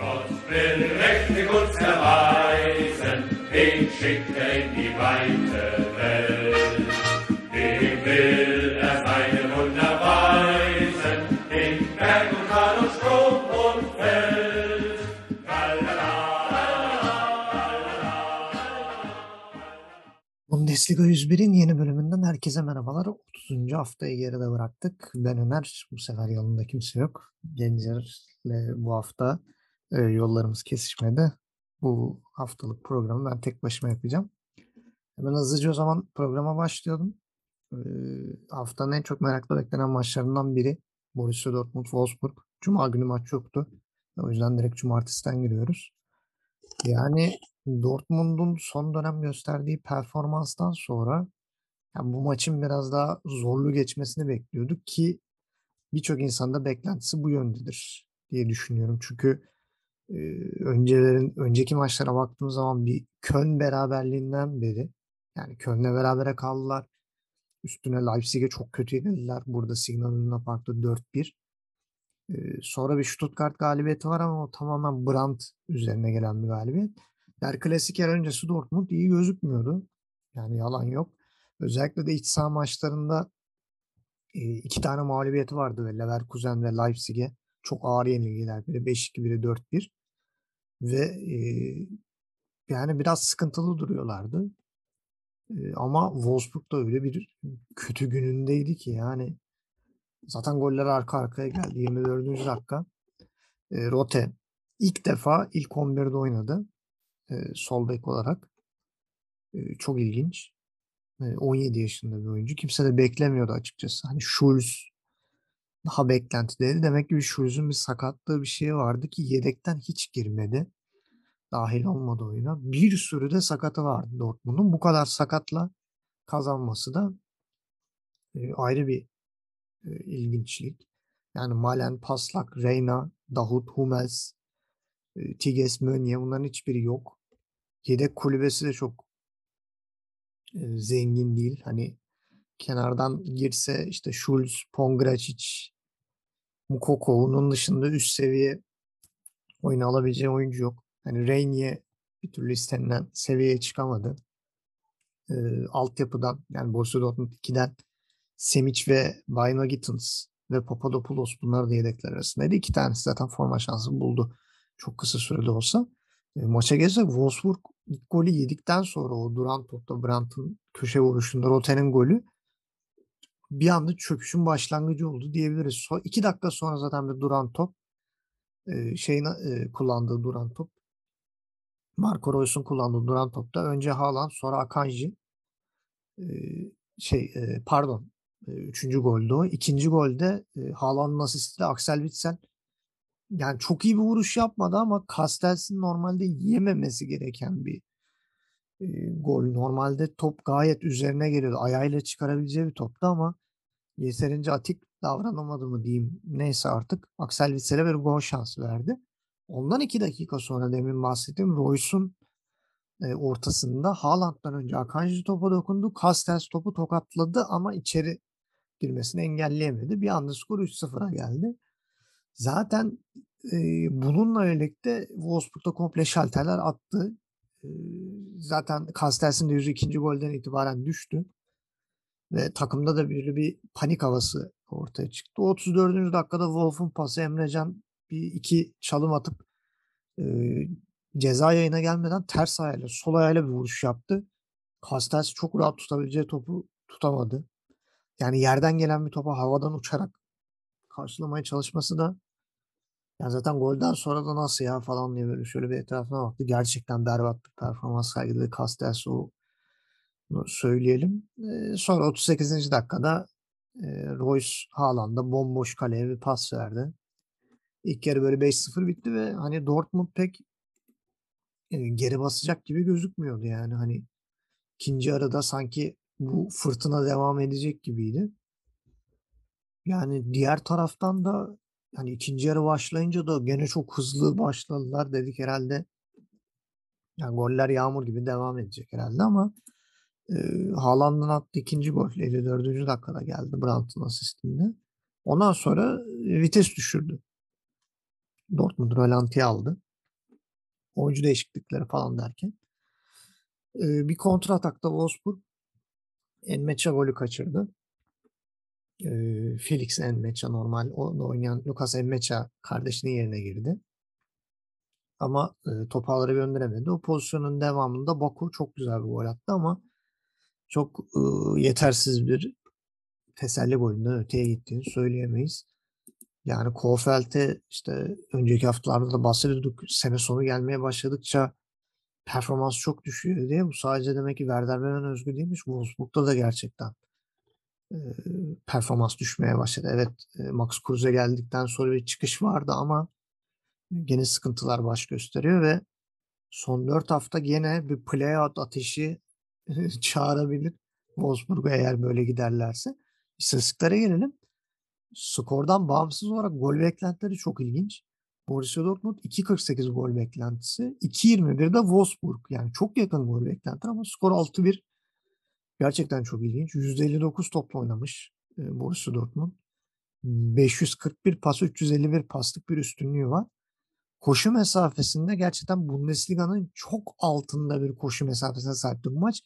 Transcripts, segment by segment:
Gott will mächtig uns erweisen, den schickt er in die weite Welt. Dem will er seine Wunder weisen, in Berg und Tal und Strom und Feld. Bundesliga 101'in yeni bölümünden herkese merhabalar. 30. haftayı geride bıraktık. Ben Ömer. Bu sefer yanımda kimse yok. Gencer'le bu hafta e, yollarımız kesişmedi. Bu haftalık programı ben tek başıma yapacağım. Hemen hızlıca o zaman programa başlayalım. E, haftanın en çok merakla beklenen maçlarından biri Borussia Dortmund-Wolfsburg. Cuma günü maç yoktu. O yüzden direkt cumartesiden giriyoruz. Yani Dortmund'un son dönem gösterdiği performanstan sonra yani bu maçın biraz daha zorlu geçmesini bekliyorduk ki birçok insanda beklentisi bu yöndedir diye düşünüyorum. Çünkü öncelerin önceki maçlara baktığımız zaman bir Köln beraberliğinden beri yani Köln'le berabere kaldılar. Üstüne Leipzig'e çok kötü yenildiler. Burada Signal Iduna Park'ta 4-1. Ee, sonra bir Stuttgart galibiyeti var ama o tamamen Brandt üzerine gelen bir galibiyet. Der Klasik yer öncesi Dortmund iyi gözükmüyordu. Yani yalan yok. Özellikle de iç saha maçlarında iki tane mağlubiyeti vardı ve Leverkusen ve Leipzig'e çok ağır yenilgiler. Biri 5-2, biri 4-1. Ve e, yani biraz sıkıntılı duruyorlardı. E, ama Wolfsburg da öyle bir kötü günündeydi ki yani Zaten goller arka arkaya geldi. 24. dakika. E, Rote ilk defa ilk 11'de oynadı. E, sol bek olarak. E, çok ilginç. E, 17 yaşında bir oyuncu. Kimse de beklemiyordu açıkçası. Hani Schulz daha beklentideydi. Demek ki bir Schulz'un bir sakatlığı bir şey vardı ki yedekten hiç girmedi. Dahil olmadı oyuna. Bir sürü de sakatı vardı Dortmund'un. Bu kadar sakatla kazanması da e, ayrı bir e, ilginçlik. Yani Malen, Paslak, Reyna, Dahut, Hummels, e, Tiges, Mönye bunların hiçbiri yok. Yedek kulübesi de çok e, zengin değil. Hani kenardan girse işte Schulz, Pongracic, Mukoko onun dışında üst seviye oyun alabileceği oyuncu yok. Hani Reynye bir türlü istenilen seviyeye çıkamadı. E, altyapıdan yani Borussia Dortmund 2'den Semic ve Bayno Gittins ve Papadopoulos bunlar da yedekler arasındaydı. İki tanesi zaten forma şansı buldu. Çok kısa sürede olsa. E, maça gelsek Wolfsburg ilk golü yedikten sonra o duran topta Brandt'ın köşe vuruşunda Roten'in golü bir anda çöküşün başlangıcı oldu diyebiliriz. So, iki dakika sonra zaten bir duran top e, şeyin e, kullandığı duran top Marco Reus'un kullandığı duran topta önce Haaland sonra Akanji e, şey e, pardon Üçüncü golde o. İkinci golde e, Haaland'ın asistiyle Axel Witsel yani çok iyi bir vuruş yapmadı ama Castels'in normalde yememesi gereken bir gol. Normalde top gayet üzerine geliyordu. Ayağıyla çıkarabileceği bir toptu ama yeterince atik davranamadı mı diyeyim. Neyse artık Axel Witsel'e bir gol şansı verdi. Ondan iki dakika sonra demin bahsettiğim Royce'un e, ortasında Haaland'dan önce Akanji topa dokundu. Castells topu tokatladı ama içeri girmesini engelleyemedi. Bir anda skor 3-0'a geldi. Zaten e, bununla birlikte Wolfsburg'da komple şalterler attı. E, zaten Castells'in de 102. golden itibaren düştü. Ve takımda da bir, bir panik havası ortaya çıktı. 34. dakikada Wolf'un pası Emrecan bir iki çalım atıp e, ceza yayına gelmeden ters ayağıyla sol ayağıyla bir vuruş yaptı. Castells çok rahat tutabileceği topu tutamadı. Yani yerden gelen bir topa havadan uçarak karşılamaya çalışması da yani zaten golden sonra da nasıl ya falan diye böyle şöyle bir etrafına baktı. Gerçekten berbat bir performans sergiledi Castells söyleyelim. Sonra 38. dakikada Royce Haaland'a bomboş kaleye bir pas verdi. İlk yarı böyle 5-0 bitti ve hani Dortmund pek geri basacak gibi gözükmüyordu yani hani ikinci arada sanki bu fırtına devam edecek gibiydi. Yani diğer taraftan da yani ikinci yarı başlayınca da gene çok hızlı başladılar dedik herhalde. Yani goller yağmur gibi devam edecek herhalde ama e, Haaland'ın attığı ikinci gol 54. dakikada geldi Brandt'ın asistinde. Ondan sonra vites düşürdü. Dortmund rölantiye aldı. oyuncu değişiklikleri falan derken. E, bir kontra atakta Wolfsburg Enmecha golü kaçırdı. E, Felix Enmecha normal onu oynayan Lucas Enmecha kardeşinin yerine girdi. Ama e, topu gönderemedi. O pozisyonun devamında Baku çok güzel bir gol attı ama çok e, yetersiz bir teselli golünden öteye gittiğini söyleyemeyiz. Yani Kofeld'e işte önceki haftalarda da bahsediyorduk. Sene sonu gelmeye başladıkça performans çok düşüyor diye. Bu sadece demek ki Werder Bremen özgü değilmiş. Wolfsburg'da da gerçekten performans düşmeye başladı. Evet Max Kruse geldikten sonra bir çıkış vardı ama gene sıkıntılar baş gösteriyor ve son 4 hafta gene bir play-out ateşi çağırabilir Wolfsburg'a eğer böyle giderlerse. İstatistiklere gelelim. Skordan bağımsız olarak gol beklentileri çok ilginç. Borussia Dortmund 2.48 gol beklentisi. 2.21 de Wolfsburg. Yani çok yakın gol beklenti ama skor 6-1. Gerçekten çok ilginç. %59 topla oynamış Borussia Dortmund. 541 pas, 351 paslık bir üstünlüğü var. Koşu mesafesinde gerçekten Bundesliga'nın çok altında bir koşu mesafesine sahip bu maç.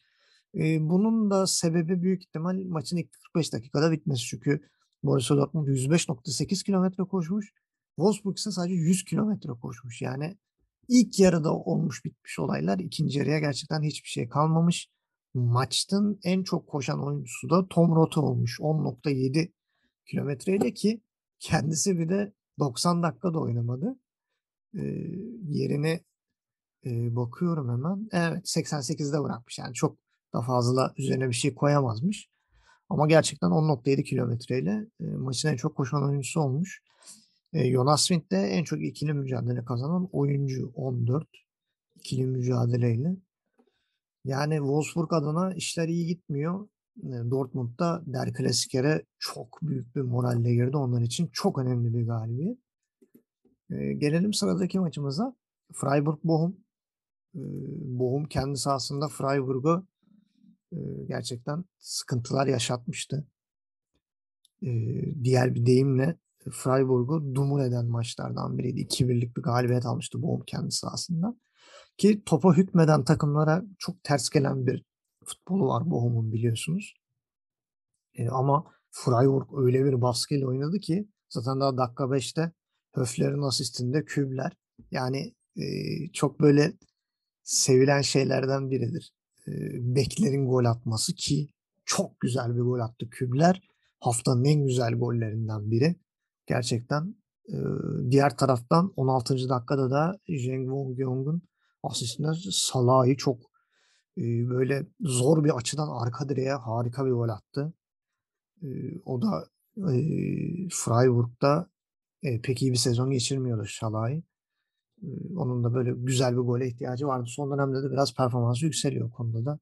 Bunun da sebebi büyük ihtimal maçın ilk 45 dakikada bitmesi. Çünkü Borussia Dortmund 105.8 kilometre koşmuş. Wolfsburg ise sadece 100 kilometre koşmuş. Yani ilk yarıda olmuş bitmiş olaylar. ikinci yarıya gerçekten hiçbir şey kalmamış. Maçtın en çok koşan oyuncusu da Tom Rote olmuş. 10.7 kilometreyle ki kendisi bir de 90 dakika da oynamadı. Ee, yerine e, bakıyorum hemen. Evet 88'de bırakmış. Yani çok da fazla üzerine bir şey koyamazmış. Ama gerçekten 10.7 kilometreyle e, maçın en çok koşan oyuncusu olmuş. E, Jonas Wind de en çok ikili mücadele kazanan oyuncu 14 ikili mücadeleyle. Yani Wolfsburg adına işler iyi gitmiyor. Dortmund'da Der Klassiker'e çok büyük bir moralle girdi. Onlar için çok önemli bir galibiyet. Gelelim sıradaki maçımıza. Freiburg-Bochum. E, Bochum kendi sahasında Freiburg'u gerçekten sıkıntılar yaşatmıştı. Diğer bir deyimle Freiburg'u dumur eden maçlardan biriydi. 2-1'lik bir galibiyet almıştı Bochum kendi sahasında. Ki topa hükmeden takımlara çok ters gelen bir futbolu var Bochum'un biliyorsunuz. E, ama Freiburg öyle bir baskıyla oynadı ki zaten daha dakika 5'te Höfler'in asistinde kübler. Yani e, çok böyle sevilen şeylerden biridir. E, beklerin gol atması ki çok güzel bir gol attı kübler. Haftanın en güzel gollerinden biri. Gerçekten e, diğer taraftan 16. dakikada da Jeng Won Gyong'un asistinde Salah'ı çok e, böyle zor bir açıdan arka direğe harika bir gol attı. E, o da e, Freiburg'da e, pek iyi bir sezon geçirmiyordu Salah'ı. E, onun da böyle güzel bir gole ihtiyacı vardı. Son dönemde de biraz performansı yükseliyor konuda da.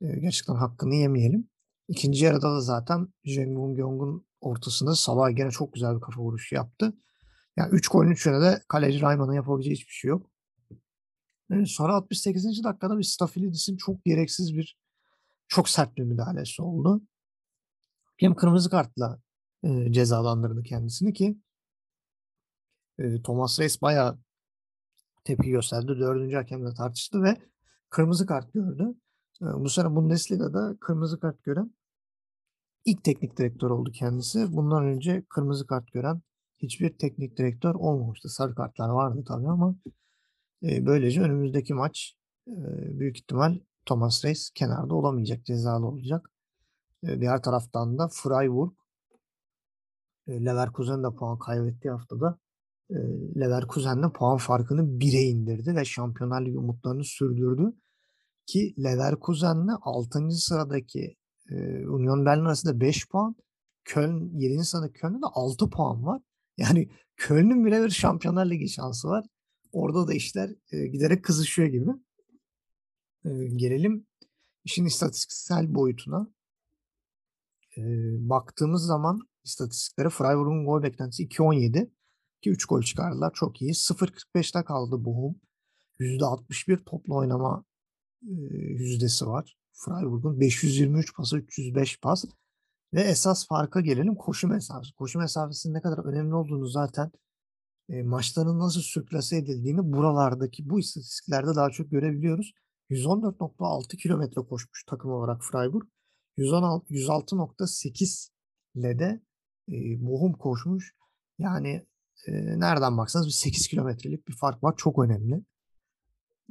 E, gerçekten hakkını yemeyelim. İkinci yarıda da zaten Jeng Won Gyong'un ortasında Salah gene çok güzel bir kafa vuruşu yaptı. Yani 3 golün 3'üne de kaleci Rayman'ın yapabileceği hiçbir şey yok. Sonra 68. dakikada bir Stafilidis'in çok gereksiz bir çok sert bir müdahalesi oldu. Hem kırmızı kartla e, cezalandırdı kendisini ki e, Thomas Reis bayağı tepki gösterdi. Dördüncü hakemle tartıştı ve kırmızı kart gördü. E, bu sene Bundesliga'da kırmızı kart gören ilk teknik direktör oldu kendisi. Bundan önce kırmızı kart gören hiçbir teknik direktör olmamıştı. Sarı kartlar vardı tabii ama böylece önümüzdeki maç büyük ihtimal Thomas Reis kenarda olamayacak, cezalı olacak. Diğer taraftan da Freiburg Leverkusen de puan kaybettiği haftada e, Leverkusen'le puan farkını 1'e indirdi ve Şampiyonlar Ligi umutlarını sürdürdü. Ki Leverkusen'le 6. sıradaki Union Berlin arasında 5 puan. Köln 7. sırada Köln'de de 6 puan var. Yani Köln'ün bile bir Şampiyonlar Ligi şansı var. Orada da işler e, giderek kızışıyor gibi. E, gelelim işin istatistiksel boyutuna. E, baktığımız zaman istatistiklere Freiburg'un gol beklentisi 2.17 ki 3 gol çıkardılar. Çok iyi. 0.45'te kaldı Bochum. %61 toplu oynama e, yüzdesi var. Freiburg'un 523 pası 305 pas. Ve esas farka gelelim koşu mesafesi. Koşu mesafesinin ne kadar önemli olduğunu zaten e, maçların nasıl sürklase edildiğini buralardaki bu istatistiklerde daha çok görebiliyoruz. 114.6 kilometre koşmuş takım olarak Freiburg. 116 106.8 ile de e, Bochum koşmuş. Yani e, nereden baksanız bir 8 kilometrelik bir fark var. Çok önemli.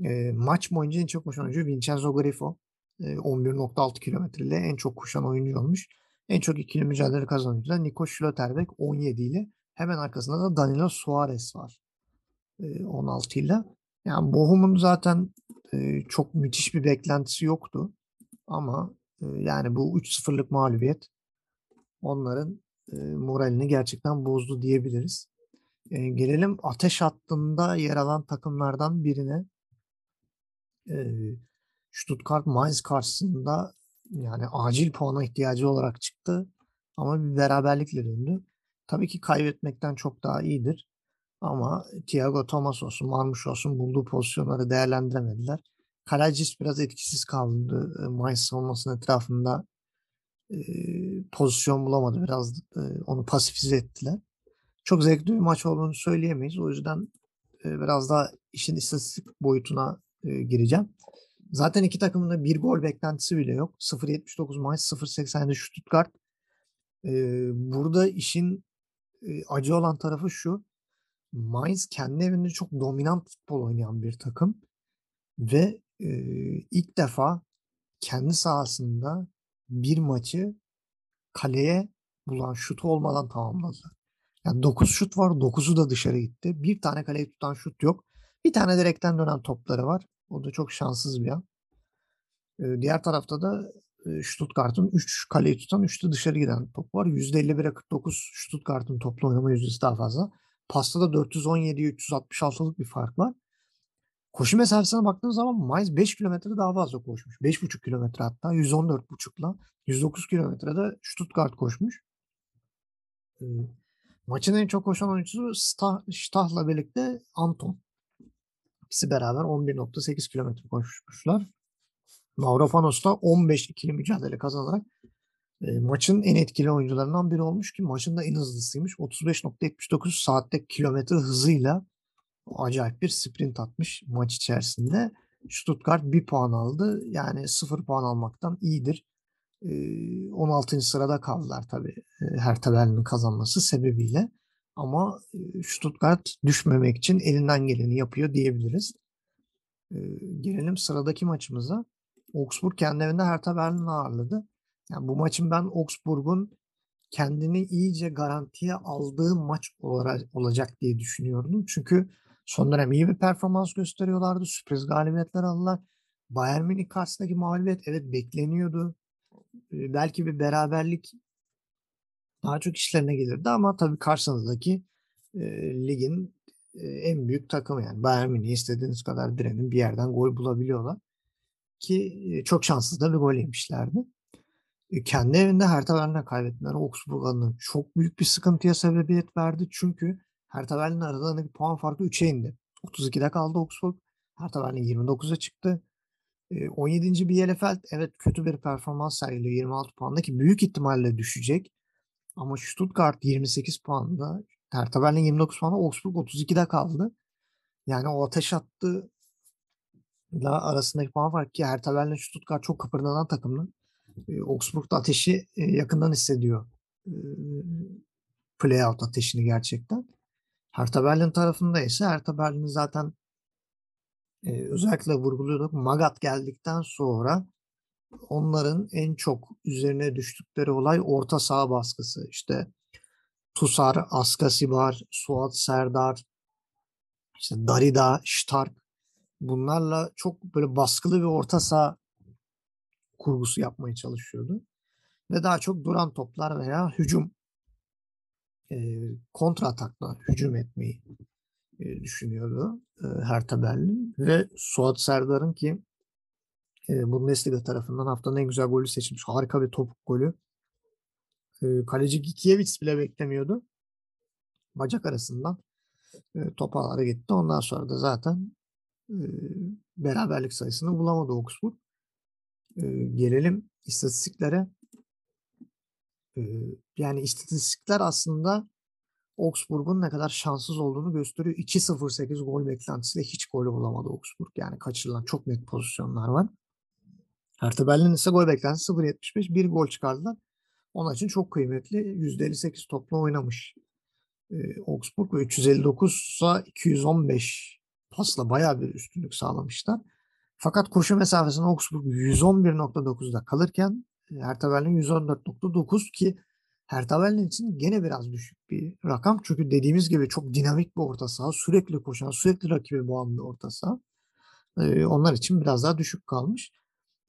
E, maç boyunca en çok koşan oyuncu Vincenzo Grifo. E, 11.6 kilometre en çok koşan oyuncu olmuş. En çok ikili mücadele kazanan oyuncular Nico Schlotterbeck 17 ile hemen arkasında da Danilo Suarez var. E, 16 ile. Yani Bochum'un zaten çok müthiş bir beklentisi yoktu. Ama yani bu 3-0'lık mağlubiyet onların moralini gerçekten bozdu diyebiliriz. Gelelim ateş hattında yer alan takımlardan birine. Stuttgart Mainz karşısında yani acil puana ihtiyacı olarak çıktı. Ama bir beraberlikle döndü. Tabii ki kaybetmekten çok daha iyidir. Ama Thiago Thomas olsun, Marmuş olsun bulduğu pozisyonları değerlendiremediler. Kalacis biraz etkisiz kaldı. Mainz savunmasının etrafında e, pozisyon bulamadı. Biraz e, onu pasifize ettiler. Çok zevkli bir maç olduğunu söyleyemeyiz. O yüzden e, biraz daha işin istatistik boyutuna e, gireceğim. Zaten iki takımın da bir gol beklentisi bile yok. 0.79 Mainz, 0.87 Stuttgart. E, burada işin acı olan tarafı şu. Mainz kendi evinde çok dominant futbol oynayan bir takım. Ve e, ilk defa kendi sahasında bir maçı kaleye bulan şut olmadan tamamladı. Yani 9 şut var. 9'u da dışarı gitti. Bir tane kaleyi tutan şut yok. Bir tane direkten dönen topları var. O da çok şanssız bir an. Ee, diğer tarafta da Stuttgart'ın 3 kaleyi tutan 3'te dışarı giden top var. %51'e 49 Stuttgart'ın toplu oynama yüzdesi daha fazla. Pasta da 417'ye 366'lık bir fark var. Koşu mesafesine baktığınız zaman Mainz 5 kilometre daha fazla koşmuş. 5,5 kilometre hatta 114,5'la 109 kilometrede Stuttgart koşmuş. Maçın en çok koşan oyuncusu Stah, Stah'la birlikte Anton. İkisi beraber 11.8 kilometre koşmuşlar. Mavropanos da 15 ikili mücadele kazanarak e, maçın en etkili oyuncularından biri olmuş ki maçın da en hızlısıymış. 35.79 saatte kilometre hızıyla acayip bir sprint atmış maç içerisinde. Stuttgart bir puan aldı. Yani sıfır puan almaktan iyidir. 16. sırada kaldılar tabii Hertha Berlin'in kazanması sebebiyle. Ama Stuttgart düşmemek için elinden geleni yapıyor diyebiliriz. Gelelim sıradaki maçımıza. Augsburg kendi evinde Hertha Berlin'i ağırladı. Yani bu maçın ben Augsburg'un kendini iyice garantiye aldığı maç olarak olacak diye düşünüyordum. Çünkü son dönem iyi bir performans gösteriyorlardı. Sürpriz galibiyetler aldılar. Bayern Münih karşısındaki mağlubiyet evet bekleniyordu. Belki bir beraberlik daha çok işlerine gelirdi ama tabii karşınızdaki e, ligin e, en büyük takımı yani Bayern Münih istediğiniz kadar direnin bir yerden gol bulabiliyorlar ki çok şanssız da bir gol yemişlerdi. Kendi evinde Hertha Berlin'e kaybetmeleri Augsburg'un çok büyük bir sıkıntıya sebebiyet verdi. Çünkü Hertha Berlin'in aralarındaki puan farkı 3'e indi. 32'de kaldı Augsburg. Hertha Berlin 29'a çıktı. 17. Bielefeld evet kötü bir performans sergiliyor 26 puandaki büyük ihtimalle düşecek. Ama Stuttgart 28 puanda, Hertha Berlin 29 puanda, Augsburg 32'de kaldı. Yani o ateş attı arasındaki puan farkı ki Hertha Berlin Stuttgart çok kıpırdanan takımlı. E, Augsburg'da ateşi e, yakından hissediyor. E, playout ateşini gerçekten. Hertha Berlin tarafında ise Hertha Berlin zaten e, özellikle vurguluyorduk. Magat geldikten sonra onların en çok üzerine düştükleri olay orta saha baskısı. İşte Tusar, Askasibar, Suat Serdar, işte Darida, Stark bunlarla çok böyle baskılı bir orta saha kurgusu yapmaya çalışıyordu. Ve daha çok duran toplar veya hücum e, kontra atakla hücum etmeyi e, düşünüyordu e, Hertha Berlin ve Suat Serdar'ın ki e, Bundesliga tarafından haftanın en güzel golü seçilmiş. Harika bir topuk golü. E, kaleci Gikiewicz bile beklemiyordu. Bacak arasından e, top ağlara gitti. Ondan sonra da zaten e, beraberlik sayısını bulamadı. E, gelelim istatistiklere. E, yani istatistikler aslında Augsburg'un ne kadar şanssız olduğunu gösteriyor. 2-0-8 gol beklentisiyle hiç gol bulamadı Augsburg. Yani kaçırılan çok net pozisyonlar var. Hertha Berlin ise gol beklentisi 0.75. Bir gol çıkardılar. Onun için çok kıymetli. %58 topla oynamış. Ee, Augsburg ve 359'sa 215 pasla bayağı bir üstünlük sağlamışlar. Fakat koşu mesafesinde Augsburg 111.9'da kalırken Hertha Berlin 114.9 ki Hertha Berlin için gene biraz düşük bir rakam. Çünkü dediğimiz gibi çok dinamik bir orta saha. Sürekli koşan, sürekli rakibi boğan bir orta saha. Ee, onlar için biraz daha düşük kalmış.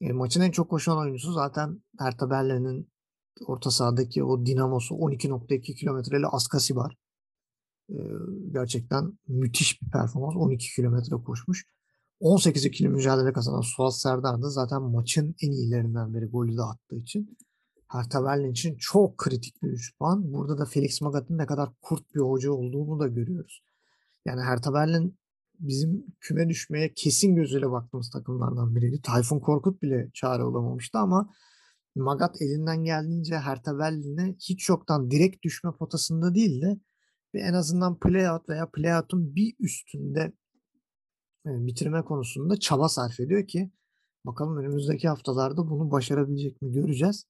E, maçın en çok koşan oyuncusu zaten Hertha Berlin'in orta sahadaki o dinamosu 12.2 kilometreli Askasi var. Gerçekten müthiş bir performans. 12 kilometre koşmuş. 18 ikili mücadele kazanan Suat Serdar da zaten maçın en iyilerinden biri golü de attığı için Hertha Berlin için çok kritik bir 3 puan. Burada da Felix Magath'ın ne kadar kurt bir hoca olduğunu da görüyoruz. Yani Hertha Berlin bizim küme düşmeye kesin gözüyle baktığımız takımlardan biriydi. Tayfun Korkut bile çare olamamıştı ama Magat elinden geldiğince Hertha Berlin'e hiç yoktan direkt düşme potasında değil de ve en azından playout veya playout'un bir üstünde bitirme konusunda çaba sarf ediyor ki bakalım önümüzdeki haftalarda bunu başarabilecek mi göreceğiz.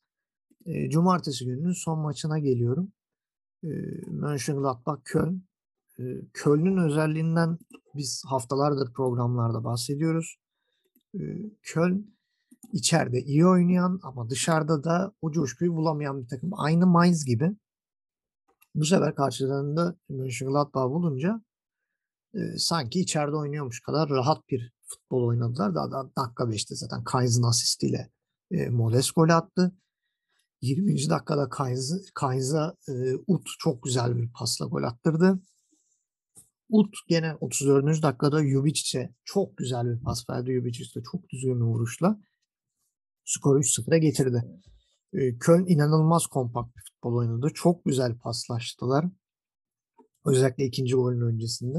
E, Cumartesi gününün son maçına geliyorum. E, Mönchengladbach Köln. E, Köln'ün özelliğinden biz haftalardır programlarda bahsediyoruz. E, Köln içeride iyi oynayan ama dışarıda da o coşkuyu bulamayan bir takım. Aynı Mainz gibi. Bu sefer karşılarında Mönchengladbach bulunca e, sanki içeride oynuyormuş kadar rahat bir futbol oynadılar. Daha da dakika 5'te zaten Kaiz'in asistiyle e, Moles gol attı. 20. dakikada Kaiz'a e, Ut çok güzel bir pasla gol attırdı. Ut gene 34. dakikada Jubicic'e çok güzel bir pas verdi. Jubic de çok düzgün bir vuruşla skoru 3-0'a getirdi. Köln inanılmaz kompakt bir futbol oynadı. Çok güzel paslaştılar. Özellikle ikinci golün öncesinde.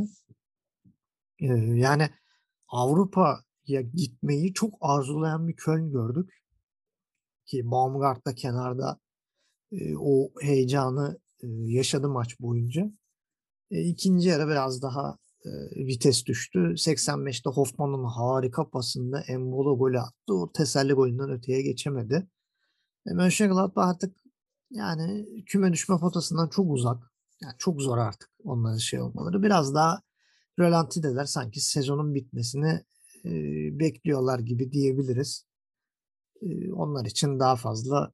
Yani Avrupa'ya gitmeyi çok arzulayan bir Köln gördük ki Baumgart da kenarda o heyecanı yaşadı maç boyunca. İkinci yarı biraz daha vites düştü. 85'te Hoffman'ın harika pasında Embolo golü attı. O teselli golünden öteye geçemedi. E, Mönchengladbach artık yani küme düşme potasından çok uzak. Yani çok zor artık onların şey olmaları. Biraz daha rölantideler sanki sezonun bitmesini e, bekliyorlar gibi diyebiliriz onlar için daha fazla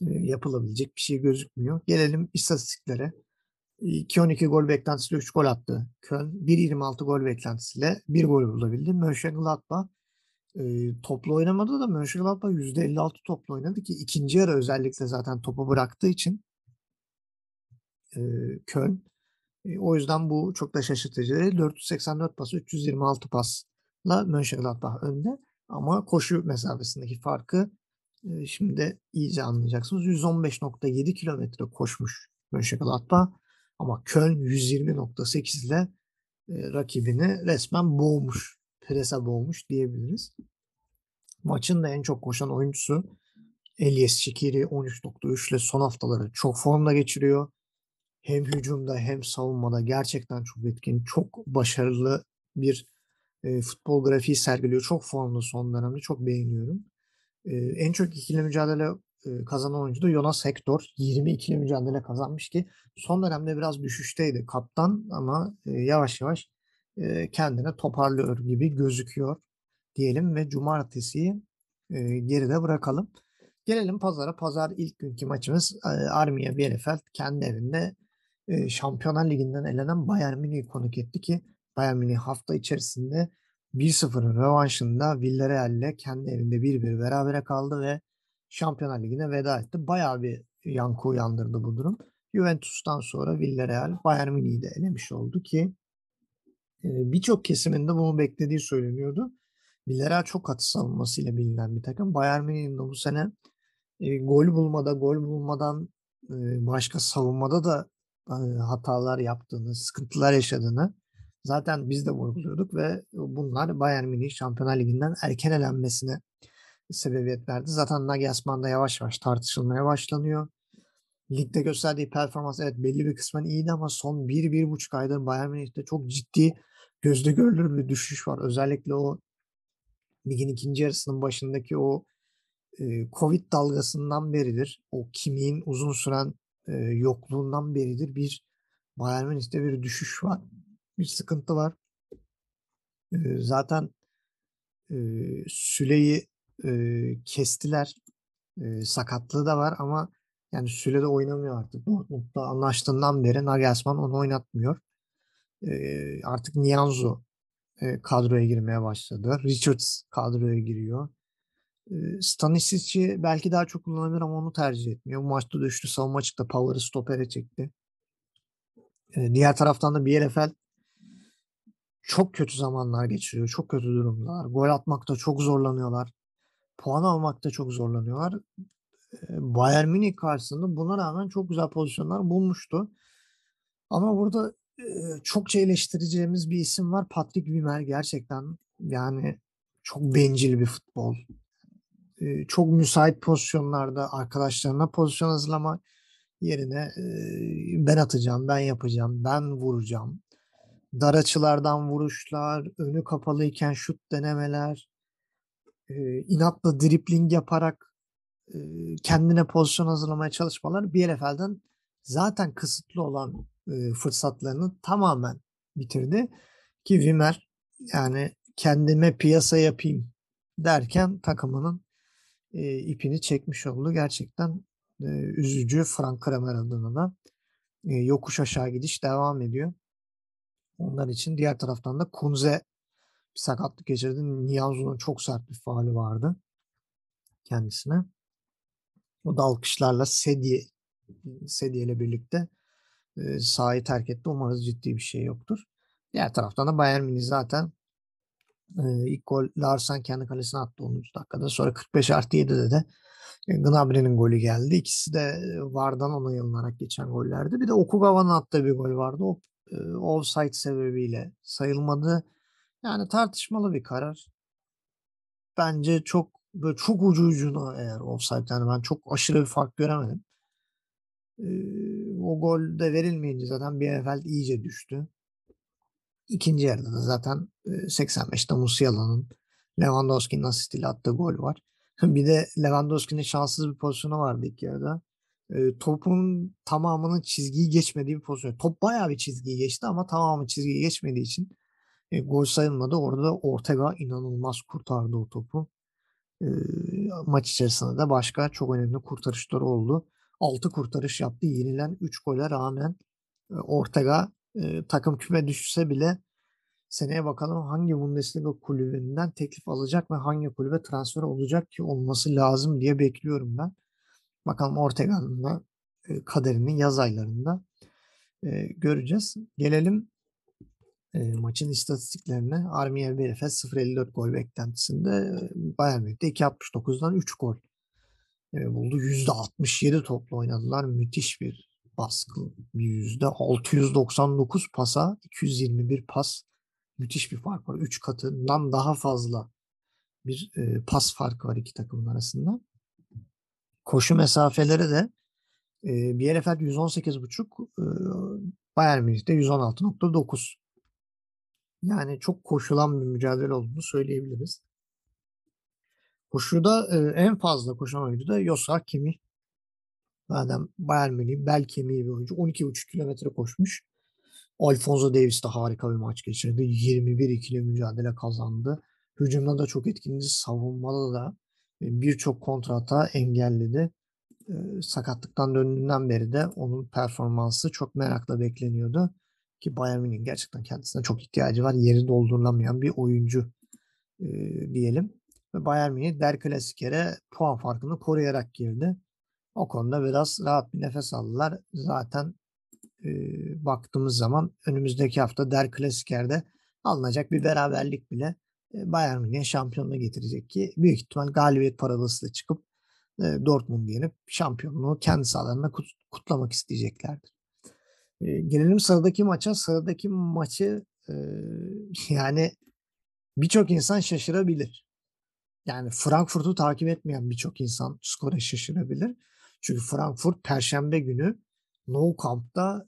yapılabilecek bir şey gözükmüyor. Gelelim istatistiklere. 2-12 gol beklentisiyle 3 gol attı. Köln 1-26 gol beklentisiyle 1 gol bulabildi. Mönchengladbach e, toplu oynamadı da Mönchengladbach %56 toplu oynadı ki ikinci yarı özellikle zaten topu bıraktığı için e, Köln e, o yüzden bu çok da şaşırtıcı değil. 484 pas, 326 pasla Mönchengladbach önde. Ama koşu mesafesindeki farkı e, şimdi iyice anlayacaksınız. 115.7 kilometre koşmuş Mönchengladbach ama Köln 120.8 ile rakibini resmen boğmuş. Prese boğmuş diyebiliriz. Maçın da en çok koşan oyuncusu Elias Şikiri 13.3 ile son haftaları çok formda geçiriyor. Hem hücumda hem savunmada gerçekten çok etkin, çok başarılı bir e, futbol grafiği sergiliyor. Çok formlu son dönemde. Çok beğeniyorum. E, en çok ikili mücadele e, kazanan oyuncu da Jonas Hector. 20 ikili mücadele kazanmış ki son dönemde biraz düşüşteydi kaptan ama e, yavaş yavaş e, kendine toparlıyor gibi gözüküyor diyelim ve cumartesiyi geride bırakalım. Gelelim pazara. Pazar ilk günkü maçımız e, Armiya Bielefeld kendi evinde Şampiyonlar Ligi'nden elenen Bayern Münih'i konuk etti ki Bayern Münih hafta içerisinde 1-0'ın rövanşında Villarreal'le kendi evinde 1-1 berabere kaldı ve Şampiyonlar Ligi'ne veda etti. Bayağı bir yankı uyandırdı bu durum. Juventus'tan sonra Villarreal Bayern Münih'i de elemiş oldu ki birçok kesiminde bunu beklediği söyleniyordu. Villarreal çok katı savunmasıyla bilinen bir takım. Bayern Münih'in de bu sene e, gol bulmada, gol bulmadan e, başka savunmada da e, hatalar yaptığını, sıkıntılar yaşadığını zaten biz de vurguluyorduk ve bunlar Bayern Münih Şampiyonlar Ligi'nden erken elenmesine sebebiyet verdi. Zaten Nagelsmann yavaş yavaş tartışılmaya başlanıyor. Ligde gösterdiği performans evet belli bir kısmen iyiydi ama son bir, bir buçuk aydır Bayern Münih'te çok ciddi gözde görülür bir düşüş var. Özellikle o ligin ikinci yarısının başındaki o e, Covid dalgasından beridir. O kimiğin uzun süren e, yokluğundan beridir bir Bayern Münih'te bir düşüş var. Bir sıkıntı var. E, zaten e, Süle'yi e, kestiler. E, sakatlığı da var ama yani Süle de oynamıyor artık. Dortmund'da anlaştığından beri Nagelsmann onu oynatmıyor. E, artık Nianzo e, kadroya girmeye başladı. Richards kadroya giriyor. E, Stanisic'i belki daha çok kullanabilir ama onu tercih etmiyor. Bu maçta da üçlü savunma çıktı. Power'ı stopere çekti. E, diğer taraftan da Bielefeld çok kötü zamanlar geçiriyor. Çok kötü durumdalar. Gol atmakta çok zorlanıyorlar. Puan almakta çok zorlanıyorlar. Bayern Münih karşısında buna rağmen çok güzel pozisyonlar bulmuştu. Ama burada çokça eleştireceğimiz bir isim var. Patrick Wimmer gerçekten yani çok bencil bir futbol. Çok müsait pozisyonlarda arkadaşlarına pozisyon hazırlama yerine ben atacağım, ben yapacağım, ben vuracağım. Dar açılardan vuruşlar, önü kapalıyken şut denemeler, inatla dripling yaparak kendine pozisyon hazırlamaya çalışmalar Bielefeld'in zaten kısıtlı olan fırsatlarını tamamen bitirdi. Ki Wimmer yani kendime piyasa yapayım derken takımının ipini çekmiş oldu. Gerçekten üzücü Frank Kramer adına da yokuş aşağı gidiş devam ediyor. Onlar için diğer taraftan da Kunze bir sakatlık geçirdi. Niyazu'nun çok sert bir faali vardı kendisine. O da alkışlarla Sedye Sedye ile birlikte e, sahayı terk etti. Umarız ciddi bir şey yoktur. Diğer taraftan da Bayern Münih zaten e, ilk gol Larsen kendi kalesine attı 10. dakikada. Sonra 45 artı 7'de de Gnabry'nin golü geldi. İkisi de Vardan onay alınarak geçen gollerdi. Bir de Okugawa'nın attığı bir gol vardı. O e, offside sebebiyle sayılmadı. Yani tartışmalı bir karar. Bence çok böyle çok ucu ucuna eğer offside yani ben çok aşırı bir fark göremedim. Ee, o gol de verilmeyince zaten bir evvel iyice düştü. İkinci yarıda da zaten 85'te Musiala'nın Lewandowski'nin asistiyle attığı gol var. bir de Lewandowski'nin şanssız bir pozisyonu vardı ilk yarıda. E, topun tamamının çizgiyi geçmediği bir pozisyon. Top bayağı bir çizgiyi geçti ama tamamı çizgiyi geçmediği için e, gol sayılmadı. Orada da Ortega inanılmaz kurtardı o topu. Maç içerisinde de başka çok önemli kurtarışları oldu. 6 kurtarış yaptı. Yenilen 3 gole rağmen e, Ortega e, takım küme düşse bile seneye bakalım hangi Bundesliga kulübünden teklif alacak ve hangi kulübe transfer olacak ki olması lazım diye bekliyorum ben. Bakalım Ortega'nın da e, kaderini yaz aylarında göreceğiz. Gelelim e, maçın istatistiklerine. Armiye Bielefeld 0.54 gol beklentisinde Bayern Münih'te 2.69'dan 3 gol e, buldu. %67 topla oynadılar. Müthiş bir baskı bir yüzde. 699 pasa 221 pas. Müthiş bir fark var. 3 katından daha fazla bir e, pas farkı var iki takımın arasında. Koşu mesafeleri de e, Bielefeld 118.5 e, Bayern Münih'te 116.9. Yani çok koşulan bir mücadele olduğunu söyleyebiliriz. Koşuda e, en fazla koşan oyuncu da Yosa Kimi. Madem Bayern Münih bel kemiği bir oyuncu. 12,5 kilometre koşmuş. Alfonso Davis de harika bir maç geçirdi. 21 ikili mücadele kazandı. Hücumda da çok etkindi. Savunmada da birçok kontrata engelledi. sakatlıktan döndüğünden beri de onun performansı çok merakla bekleniyordu. Ki Bayern Münih gerçekten kendisine çok ihtiyacı var. Yeri doldurulamayan bir oyuncu e, diyelim. Ve Bayern Münih Der Klasikere puan farkını koruyarak girdi. O konuda biraz rahat bir nefes aldılar. Zaten e, baktığımız zaman önümüzdeki hafta Der Klasiker'de alınacak bir beraberlik bile Bayern Münih'e şampiyonluğu getirecek ki büyük ihtimal galibiyet paralısıyla çıkıp e, Dortmund yenip şampiyonluğu kendi sahalarında kutlamak isteyeceklerdir. E, gelelim sıradaki maça. Sıradaki maçı e, yani birçok insan şaşırabilir. Yani Frankfurt'u takip etmeyen birçok insan skora şaşırabilir. Çünkü Frankfurt Perşembe günü Nou Camp'ta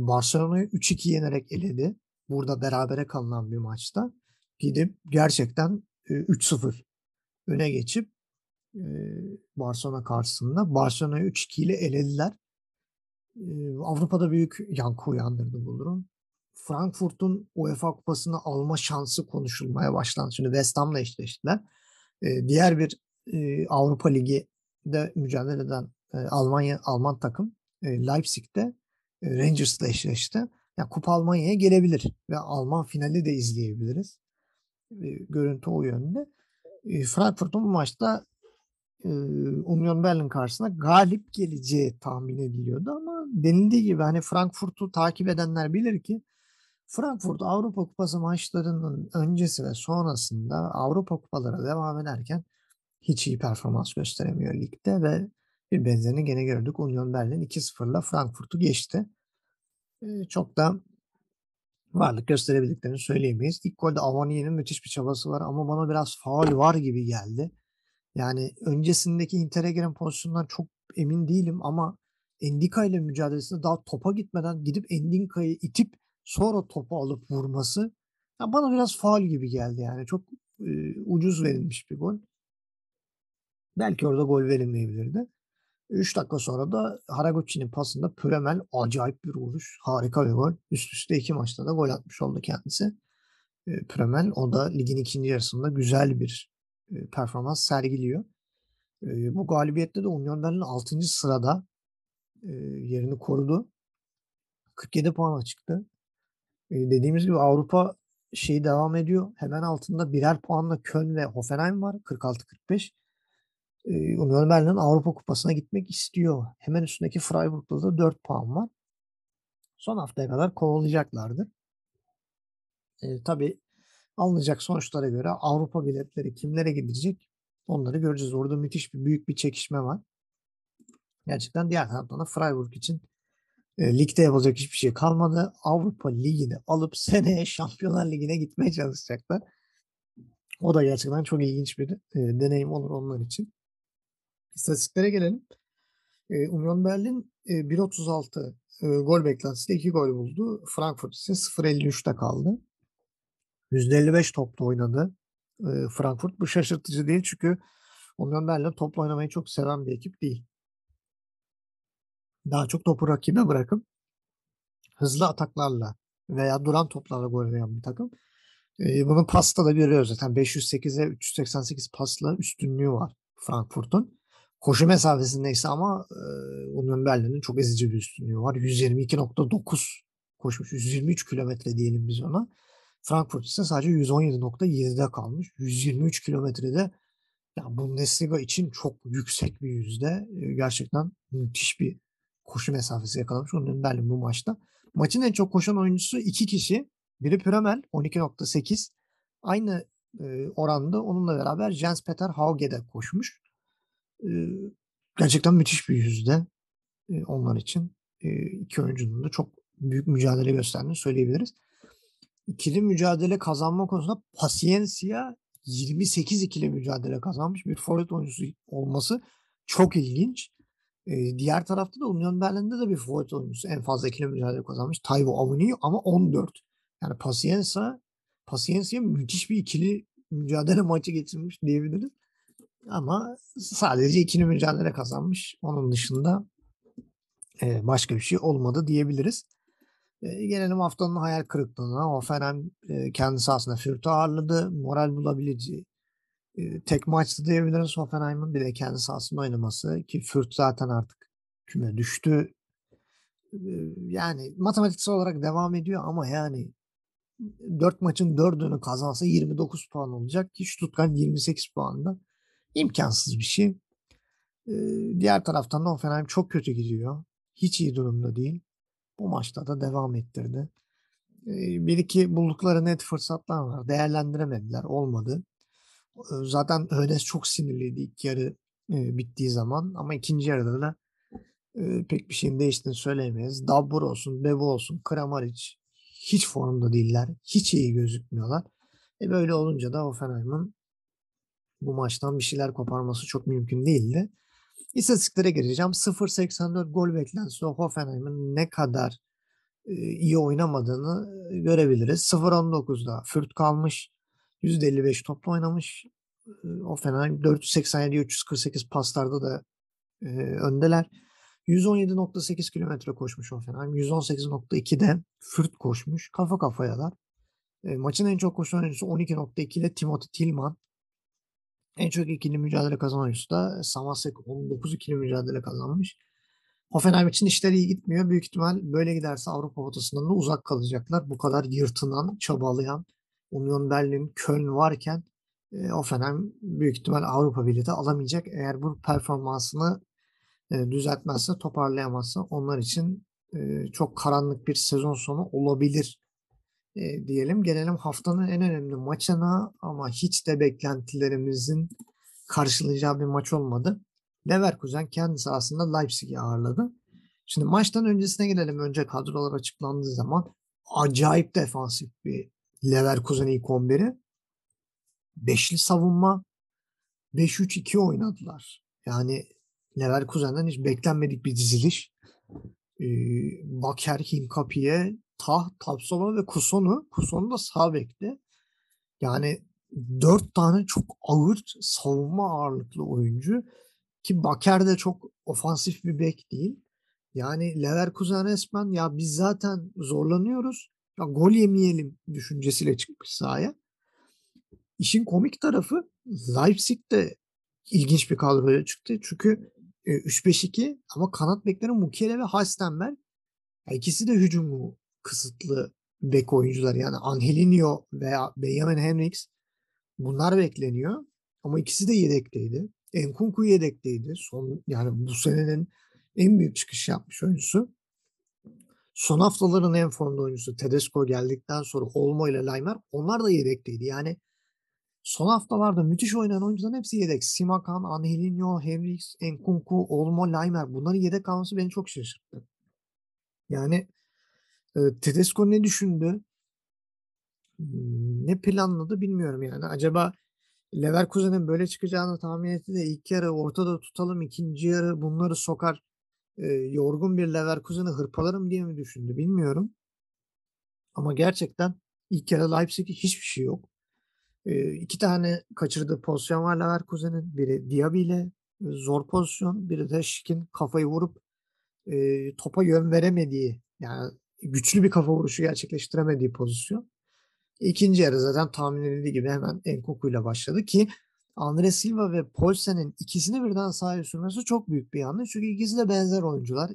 Barcelona'yı 3-2 yenerek eledi. Burada berabere kalınan bir maçta gidip gerçekten e, 3-0 öne geçip Barcelona karşısında Barcelona'yı 3-2 ile elediler. Avrupa'da büyük yankı uyandırdı bu durum. Frankfurt'un UEFA Kupası'nı alma şansı konuşulmaya başlandı. Şimdi West Ham'la eşleştiler. Diğer bir e, Avrupa Ligi'de mücadele eden Almanya Alman takım Leipzig'te Rangers'la eşleşti. Yani Kupa Almanya'ya gelebilir ve Alman finali de izleyebiliriz. Görüntü o yönde. E, Frankfurt'un bu maçta Union Berlin karşısında galip geleceği tahmin ediliyordu ama denildiği gibi hani Frankfurt'u takip edenler bilir ki Frankfurt Avrupa Kupası maçlarının öncesi ve sonrasında Avrupa Kupalara devam ederken hiç iyi performans gösteremiyor ligde ve bir benzerini gene gördük. Union Berlin 2-0'la Frankfurt'u geçti. Çok da varlık gösterebildiklerini söyleyemeyiz. İlk golde Avani'nin müthiş bir çabası var ama bana biraz faul var gibi geldi. Yani öncesindeki Inter'e giren pozisyondan çok emin değilim ama Endika ile mücadelesinde daha topa gitmeden gidip Endika'yı itip sonra topu alıp vurması ya bana biraz faul gibi geldi yani. Çok e, ucuz verilmiş bir gol. Belki orada gol verilmeyebilirdi. 3 dakika sonra da Haraguchi'nin pasında Püremel acayip bir vuruş. Harika bir gol. Üst üste iki maçta da gol atmış oldu kendisi. E, Püremel o da ligin ikinci yarısında güzel bir performans sergiliyor. E, bu galibiyette de Union Berlin 6. sırada e, yerini korudu. 47 puana çıktı. E, dediğimiz gibi Avrupa şeyi devam ediyor. Hemen altında birer puanla Köln ve Hoffenheim var. 46-45. E, Union Berlin Avrupa Kupası'na gitmek istiyor. Hemen üstündeki Freiburg'da da 4 puan var. Son haftaya kadar kovalayacaklardır. E, tabii alınacak sonuçlara göre Avrupa biletleri kimlere gidecek onları göreceğiz. Orada müthiş bir büyük bir çekişme var. Gerçekten diğer taraftan da Freiburg için e, ligde yapılacak hiçbir şey kalmadı. Avrupa Ligi'ni alıp seneye Şampiyonlar Ligi'ne gitmeye çalışacaklar. O da gerçekten çok ilginç bir e, deneyim olur onlar için. İstatistiklere gelelim. E, Union Berlin e, 1.36 e, gol beklentisiyle 2 gol buldu. Frankfurt ise 0.53'te kaldı. %55 topla oynadı e, Frankfurt. Bu şaşırtıcı değil çünkü Union Berlin topla oynamayı çok seven bir ekip değil. Daha çok topu rakibe bırakıp hızlı ataklarla veya duran toplarla gol arayan bir takım. E, bunu pasta da görüyoruz zaten. 508'e 388 pasla üstünlüğü var Frankfurt'un. Koşu mesafesindeyse ama e, Union Berlin'in çok ezici bir üstünlüğü var. 122.9 koşmuş. 123 kilometre diyelim biz ona. Frankfurt ise sadece 117.7'de kalmış. 123 kilometrede ya Bundesliga için çok yüksek bir yüzde. Gerçekten müthiş bir koşu mesafesi yakalamış Union Berlin bu maçta. Maçın en çok koşan oyuncusu iki kişi. Biri Püremel 12.8. Aynı e, oranda onunla beraber Jens Peter Hauge de koşmuş. E, gerçekten müthiş bir yüzde e, onlar için. E, iki oyuncunun da çok büyük mücadele gösterdiğini söyleyebiliriz. İkili mücadele kazanma konusunda Paciencia 28 ikili mücadele kazanmış bir forvet oyuncusu olması çok ilginç. Ee, diğer tarafta da Union Berlin'de de bir forvet oyuncusu en fazla ikili mücadele kazanmış. Tayvo Avni ama 14. Yani Paciencia Paciencia müthiş bir ikili mücadele maçı geçirmiş diyebiliriz. Ama sadece ikili mücadele kazanmış. Onun dışında e, başka bir şey olmadı diyebiliriz. E, gelelim haftanın hayal kırıklığına. Hoffenheim e, kendi sahasında Fürth'ü ağırladı. Moral bulabileceği e, tek maçtı diyebiliriz Hoffenheim'ın. Bir de kendi sahasında oynaması ki Fürth zaten artık küme düştü. E, yani matematiksel olarak devam ediyor ama yani 4 maçın 4'ünü kazansa 29 puan olacak ki Stuttgart 28 puanda. imkansız bir şey. E, diğer taraftan da Hoffenheim çok kötü gidiyor. Hiç iyi durumda değil bu maçta da devam ettirdi. Bir iki buldukları net fırsatlar var. Değerlendiremediler. Olmadı. Zaten Önes çok sinirliydi ilk yarı bittiği zaman. Ama ikinci yarıda da pek bir şeyin değiştiğini söyleyemeyiz. Dabbur olsun, Bebu olsun, Kramaric hiç formda değiller. Hiç iyi gözükmüyorlar. E böyle olunca da Hoffenheim'ın bu maçtan bir şeyler koparması çok mümkün değildi. İstatistiklere gireceğim. 0.84 gol beklentisi Hoffenheim'in ne kadar iyi oynamadığını görebiliriz. 0.19'da Fürt kalmış. %55 topla oynamış. E, Hoffenheim 487 348 paslarda da öndeler. 117.8 kilometre koşmuş Hoffenheim. 118.2'de Fürt koşmuş. Kafa kafayalar. E, maçın en çok koşan oyuncusu 12.2 ile Timothy Tillman. En çok ikili mücadele kazanan oyuncusu da Samasek 19 ikili mücadele kazanmış. Hoffenheim için işleri iyi gitmiyor. Büyük ihtimal böyle giderse Avrupa potasından da uzak kalacaklar. Bu kadar yırtınan, çabalayan Union Berlin, Köln varken e, Hoffenheim büyük ihtimal Avrupa bileti alamayacak. Eğer bu performansını e, düzeltmezse, toparlayamazsa onlar için e, çok karanlık bir sezon sonu olabilir e, diyelim. Gelelim haftanın en önemli maçına ama hiç de beklentilerimizin karşılayacağı bir maç olmadı. Leverkusen kendisi aslında Leipzig'i ağırladı. Şimdi maçtan öncesine gelelim. Önce kadrolar açıklandığı zaman acayip defansif bir Leverkusen ilk 11'i. Beşli savunma 5-3-2 oynadılar. Yani Leverkusen'den hiç beklenmedik bir diziliş. Ee, Baker, Hinkapiye, Tah, Tapsoba ve Kusonu. Kusonu da sağ bekte. Yani dört tane çok ağır savunma ağırlıklı oyuncu. Ki Baker de çok ofansif bir bek değil. Yani Leverkusen resmen ya biz zaten zorlanıyoruz. Ya gol yemeyelim düşüncesiyle çıkmış sahaya. İşin komik tarafı Leipzig de ilginç bir kadroya çıktı. Çünkü 3-5-2 ama kanat bekleri Mukiele ve Halstenberg. Ya ikisi de hücumu kısıtlı bek oyuncular. Yani Angelinho veya Benjamin Henriks bunlar bekleniyor. Ama ikisi de yedekteydi. Enkunku yedekteydi. Son yani bu senenin en büyük çıkış yapmış oyuncusu. Son haftaların en formda oyuncusu Tedesco geldikten sonra Olmo ile Laimer onlar da yedekteydi. Yani son haftalarda müthiş oynayan oyuncuların hepsi yedek. Simakan, Angelinho, Henriks, Enkunku, Olmo, Laimer bunların yedek kalması beni çok şaşırttı. Yani e, Tedesco ne düşündü? Ne planladı bilmiyorum yani. Acaba Leverkusen'in böyle çıkacağını tahmin etti de ilk yarı ortada tutalım, ikinci yarı bunları sokar e, yorgun bir Leverkusen'i hırpalarım diye mi düşündü bilmiyorum. Ama gerçekten ilk yarı Leipzig'e hiçbir şey yok. E, iki tane kaçırdığı pozisyon var Leverkusen'in. Biri Diaby ile zor pozisyon. Biri de Şik'in kafayı vurup e, topa yön veremediği yani güçlü bir kafa vuruşu gerçekleştiremediği pozisyon. İkinci yarı zaten tahmin edildiği gibi hemen Enkoku ile başladı ki Andre Silva ve Polsen'in ikisini birden sahaya sürmesi çok büyük bir yanlış. Çünkü ikisi de benzer oyuncular.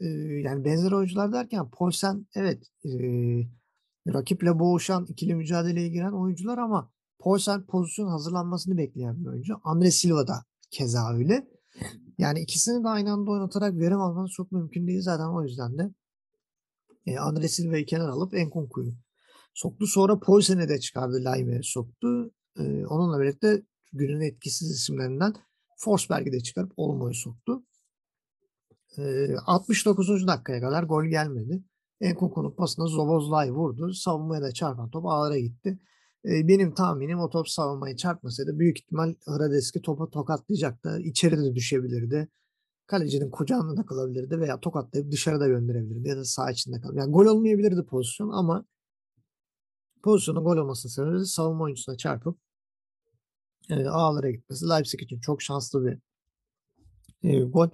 Ee, yani benzer oyuncular derken Polsen evet e, rakiple boğuşan ikili mücadeleye giren oyuncular ama Polsen pozisyon hazırlanmasını bekleyen bir oyuncu. Andre Silva da keza öyle. Yani ikisini de aynı anda oynatarak verim almanız çok mümkün değil zaten o yüzden de e, Andre Silva'yı kenar alıp Enkunku'yu soktu. Sonra Poisen'i de çıkardı. Laime'ye soktu. E, onunla birlikte günün etkisiz isimlerinden Forsberg'i de çıkarıp Olmo'yu soktu. E, 69. dakikaya kadar gol gelmedi. Enkunku'nun pasına Zobozlay vurdu. Savunmaya da çarpan top ağlara gitti. E, benim tahminim o top savunmayı çarpmasaydı büyük ihtimal Hradeski topu tokatlayacaktı. İçeri de düşebilirdi kalecinin kucağında da kalabilirdi veya tokatlayıp dışarıda gönderebilirdi ya da sağ içinde kalabilirdi. Yani gol olmayabilirdi pozisyon ama pozisyonun gol olmasının sebebi savunma oyuncusuna çarpıp e, ağlara gitmesi. Leipzig için çok şanslı bir e, gol.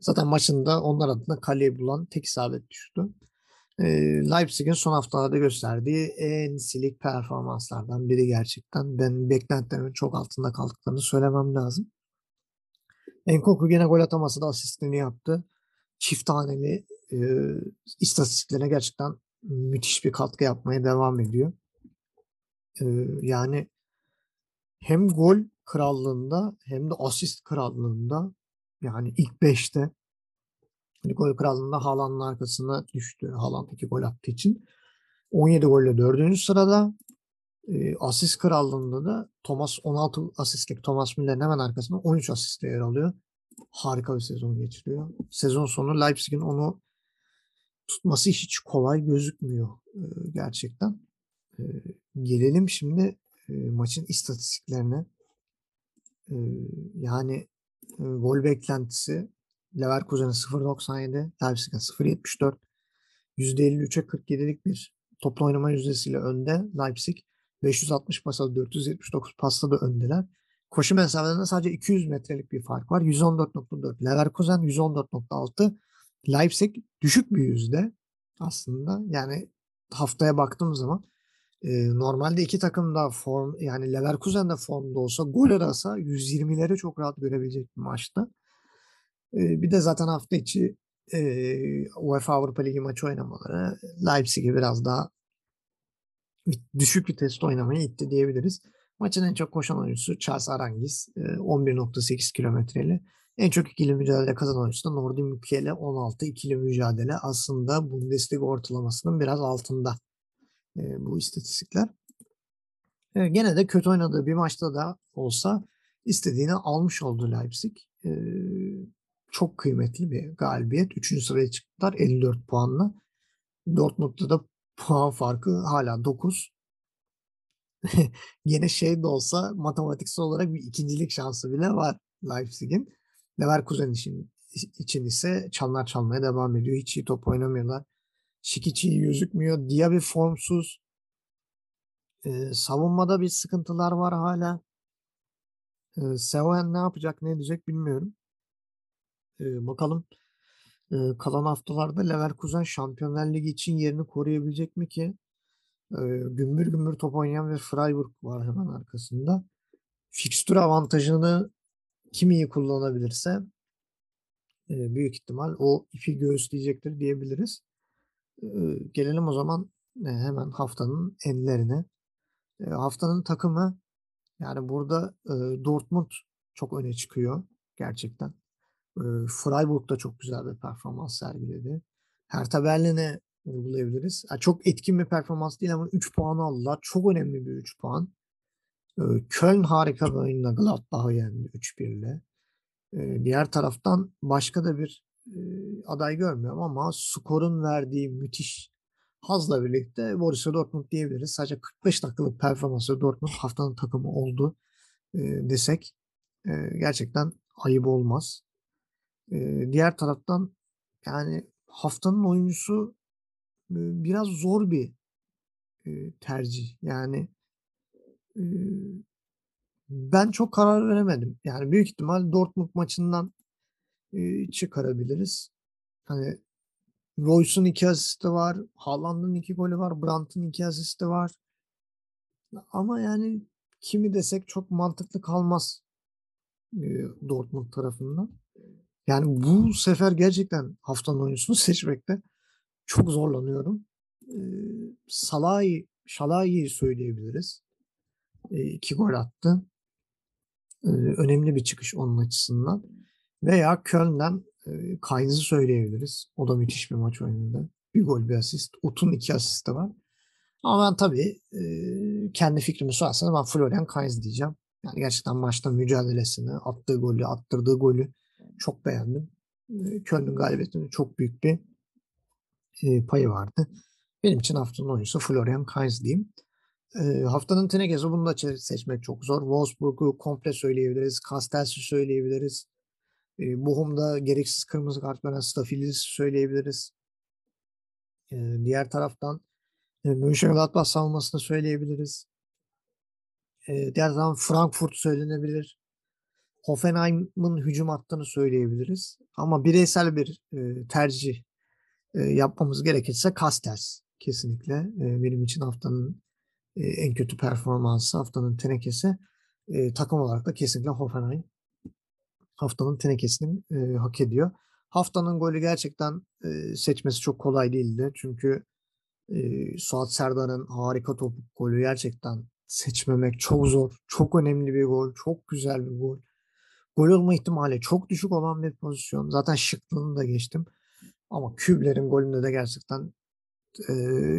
Zaten maçında onlar adına kaleyi bulan tek isabet düştü. E, Leipzig'in son haftalarda gösterdiği en silik performanslardan biri gerçekten. Ben beklentilerimin çok altında kaldıklarını söylemem lazım. Enkoku gene gol ataması da asistini yaptı. Çift taneli e, istatistiklerine gerçekten müthiş bir katkı yapmaya devam ediyor. E, yani hem gol krallığında hem de asist krallığında yani ilk 5'te hani gol krallığında Haaland'ın arkasına düştü. Haaland 2 gol attığı için. 17 golle 4. sırada. E, asist krallığında da Thomas 16 asistlik Thomas Müller'in hemen arkasında 13 asiste yer alıyor. Harika bir sezon geçiriyor. Sezon sonu Leipzig'in onu tutması hiç kolay gözükmüyor e, gerçekten. E, gelelim şimdi e, maçın istatistiklerine. E, yani e, gol beklentisi Leverkusen'e 0.97, Leipzig'e 0.74. %53'e 47'lik bir toplu oynama yüzdesiyle önde Leipzig. 560 pasta 479 pasta da öndeler. Koşu mesafelerinde sadece 200 metrelik bir fark var. 114.4 Leverkusen 114.6 Leipzig düşük bir yüzde aslında. Yani haftaya baktığım zaman e, normalde iki takım da form yani Leverkusen de formda olsa gol arasa 120'leri çok rahat görebilecek bir maçta. E, bir de zaten hafta içi e, UEFA Avrupa Ligi maçı oynamaları Leipzig'i biraz daha düşük bir test oynamayı itti diyebiliriz. Maçın en çok koşan oyuncusu Charles Aranguiz 11.8 kilometreyle. En çok ikili mücadele kazanan oyuncusu da Nordi Mukiele 16 ikili mücadele. Aslında Bundesliga ortalamasının biraz altında bu istatistikler. Gene de kötü oynadığı bir maçta da olsa istediğini almış oldu Leipzig. Çok kıymetli bir galibiyet. Üçüncü sıraya çıktılar 54 puanla. Dortmund'da da puan farkı hala 9. Yine şey de olsa matematiksel olarak bir ikincilik şansı bile var Leipzig'in. Leverkusen için, için ise çanlar çalmaya devam ediyor. Hiç iyi top oynamıyorlar. Şikiçi iyi gözükmüyor. Diaby formsuz. Ee, savunmada bir sıkıntılar var hala. Ee, Seoen ne yapacak ne edecek bilmiyorum. Ee, bakalım ee, kalan haftalarda Leverkusen Şampiyonlar Ligi için yerini koruyabilecek mi ki? Ee, gümbür gümbür top oynayan ve Freiburg var hemen arkasında. Fikstür avantajını kim iyi kullanabilirse e, büyük ihtimal o ipi göğüsleyecektir diyebiliriz. E, gelelim o zaman e, hemen haftanın enlerine. E, haftanın takımı yani burada e, Dortmund çok öne çıkıyor gerçekten. Freiburg da çok güzel bir performans sergiledi. Hertha Berlin'e vurgulayabiliriz. Yani çok etkin bir performans değil ama 3 puan aldılar. Çok önemli bir 3 puan. Köln harika bir oyunla Gladbach'ı yendi 3-1 ile. Diğer taraftan başka da bir aday görmüyorum ama skorun verdiği müthiş hazla birlikte Borussia Dortmund diyebiliriz. Sadece 45 dakikalık performansı Dortmund haftanın takımı oldu desek gerçekten ayıp olmaz. Diğer taraftan yani haftanın oyuncusu biraz zor bir tercih. Yani ben çok karar veremedim. Yani büyük ihtimal Dortmund maçından çıkarabiliriz. Hani Royce'un iki asisti var. Haaland'ın iki golü var. Brandt'ın iki asisti var. Ama yani kimi desek çok mantıklı kalmaz Dortmund tarafından. Yani bu sefer gerçekten haftanın oyuncusunu seçmekte çok zorlanıyorum. E, Salah'ı Şalah'ı söyleyebiliriz. E, iki gol attı. E, önemli bir çıkış onun açısından. Veya Köln'den e, Kainz'i söyleyebiliriz. O da müthiş bir maç oynadı. Bir gol bir asist. Ut'un iki asisti var. Ama ben tabii e, kendi fikrimi sorarsanız ben Florian Kainz diyeceğim. Yani gerçekten maçta mücadelesini, attığı golü, attırdığı golü çok beğendim. Köln'ün galibiyetinin çok büyük bir payı vardı. Benim için haftanın oyuncusu Florian Kainz diyeyim. E, haftanın tenekesi bunu da seçmek çok zor. Wolfsburg'u komple söyleyebiliriz. Castells'i söyleyebiliriz. E, Bochum'da gereksiz kırmızı kart veren Stafiliz'i söyleyebiliriz. E, diğer taraftan e, Mönchengladbach savunmasını söyleyebiliriz. E, diğer taraftan Frankfurt söylenebilir. Hoffenheim'ın hücum attığını söyleyebiliriz. Ama bireysel bir e, tercih e, yapmamız gerekirse Castells kesinlikle e, benim için haftanın e, en kötü performansı, haftanın tenekesi. E, takım olarak da kesinlikle Hoffenheim haftanın tenekesini e, hak ediyor. Haftanın golü gerçekten e, seçmesi çok kolay değildi. Çünkü e, Suat Serdar'ın harika topuk golü gerçekten seçmemek çok zor. Çok önemli bir gol. Çok güzel bir gol. Gol olma ihtimali çok düşük olan bir pozisyon. Zaten şıklığını da geçtim. Ama Kübler'in golünde de gerçekten e,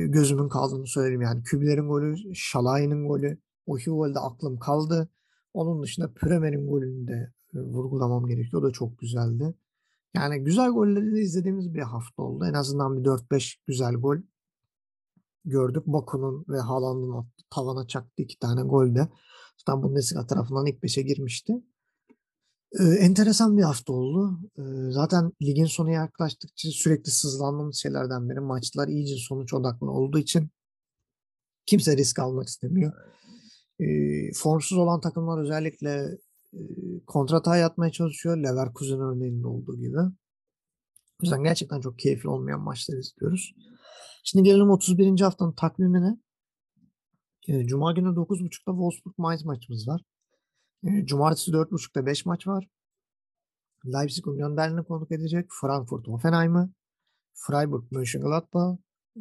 gözümün kaldığını söyleyeyim. Yani Kübler'in golü, Şalay'ın golü. O iki golde aklım kaldı. Onun dışında Püremer'in golünde vurgulamam gerekiyor. O da çok güzeldi. Yani güzel golleri de izlediğimiz bir hafta oldu. En azından bir 4-5 güzel gol gördük. Baku'nun ve Haaland'ın tavana çaktı iki tane gol de. Zaten Bundesliga tarafından ilk 5'e girmişti. Ee, enteresan bir hafta oldu. Ee, zaten ligin sonu yaklaştıkça sürekli sızlandığımız şeylerden biri. Maçlar iyice sonuç odaklı olduğu için kimse risk almak istemiyor. Ee, formsuz olan takımlar özellikle e, kontrata yatmaya çalışıyor. Leverkusen örneğinde olduğu gibi. O yüzden gerçekten çok keyifli olmayan maçlar izliyoruz. Şimdi gelelim 31. haftanın takvimine. Cuma günü 9.30'da Wolfsburg-Mainz maçımız var. Cumartesi 4.30'da 5 maç var. Leipzig Union Berlin'i konuk edecek. Frankfurt Hoffenheim'ı. Freiburg Mönchengladbach.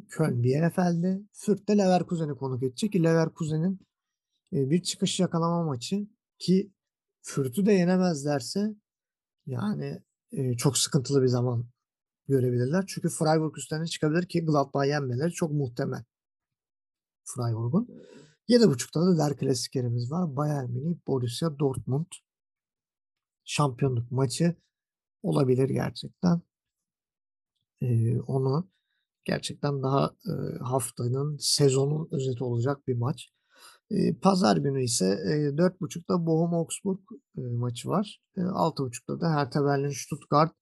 Köln Bielefeld'i. Fürth de Leverkusen'i konuk edecek. Ki Leverkusen'in bir çıkış yakalama maçı ki Fürth'ü de yenemezlerse yani çok sıkıntılı bir zaman görebilirler. Çünkü Freiburg üstlerine çıkabilir ki Gladbach yenmeleri çok muhtemel. Freiburg'un. 7.30'da da Der Klasiklerimiz var. Bayern Münih, Borussia Dortmund. Şampiyonluk maçı olabilir gerçekten. Ee, onu gerçekten daha e, haftanın, sezonun özeti olacak bir maç. E, Pazar günü ise e, 4.30'da Bochum Augsburg e, maçı var. E, 6.30'da da Hertha Berlin Stuttgart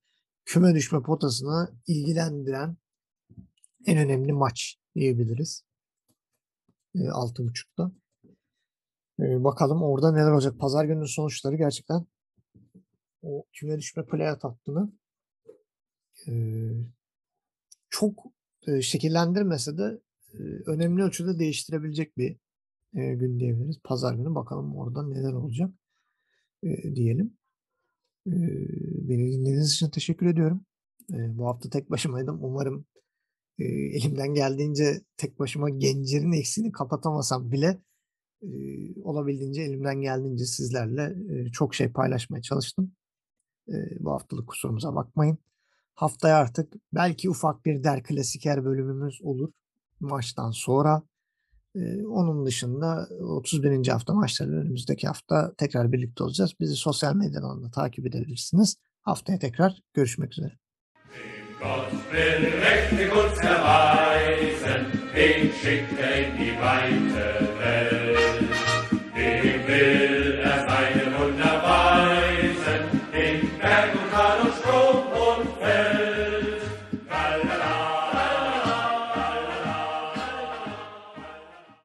küme düşme potasına ilgilendiren en önemli maç diyebiliriz. E, 6.30'da. E, bakalım orada neler olacak. Pazar gününün sonuçları gerçekten o küme düşme playout hattını e, çok e, şekillendirmese de e, önemli ölçüde değiştirebilecek bir e, gün diyebiliriz. Pazar günü bakalım orada neler olacak e, diyelim. E, beni dinlediğiniz için teşekkür ediyorum. E, bu hafta tek başımaydım. Umarım e, elimden geldiğince tek başıma gencirin eksiğini kapatamasam bile e, olabildiğince elimden geldiğince sizlerle e, çok şey paylaşmaya çalıştım. E, bu haftalık kusurumuza bakmayın. Haftaya artık belki ufak bir der klasiker bölümümüz olur maçtan sonra. Ee, onun dışında 31. hafta maçları önümüzdeki hafta tekrar birlikte olacağız. Bizi sosyal medyadan da takip edebilirsiniz. Haftaya tekrar görüşmek üzere. Gott will mächtig uns erweisen, den schickt er in die weite Welt.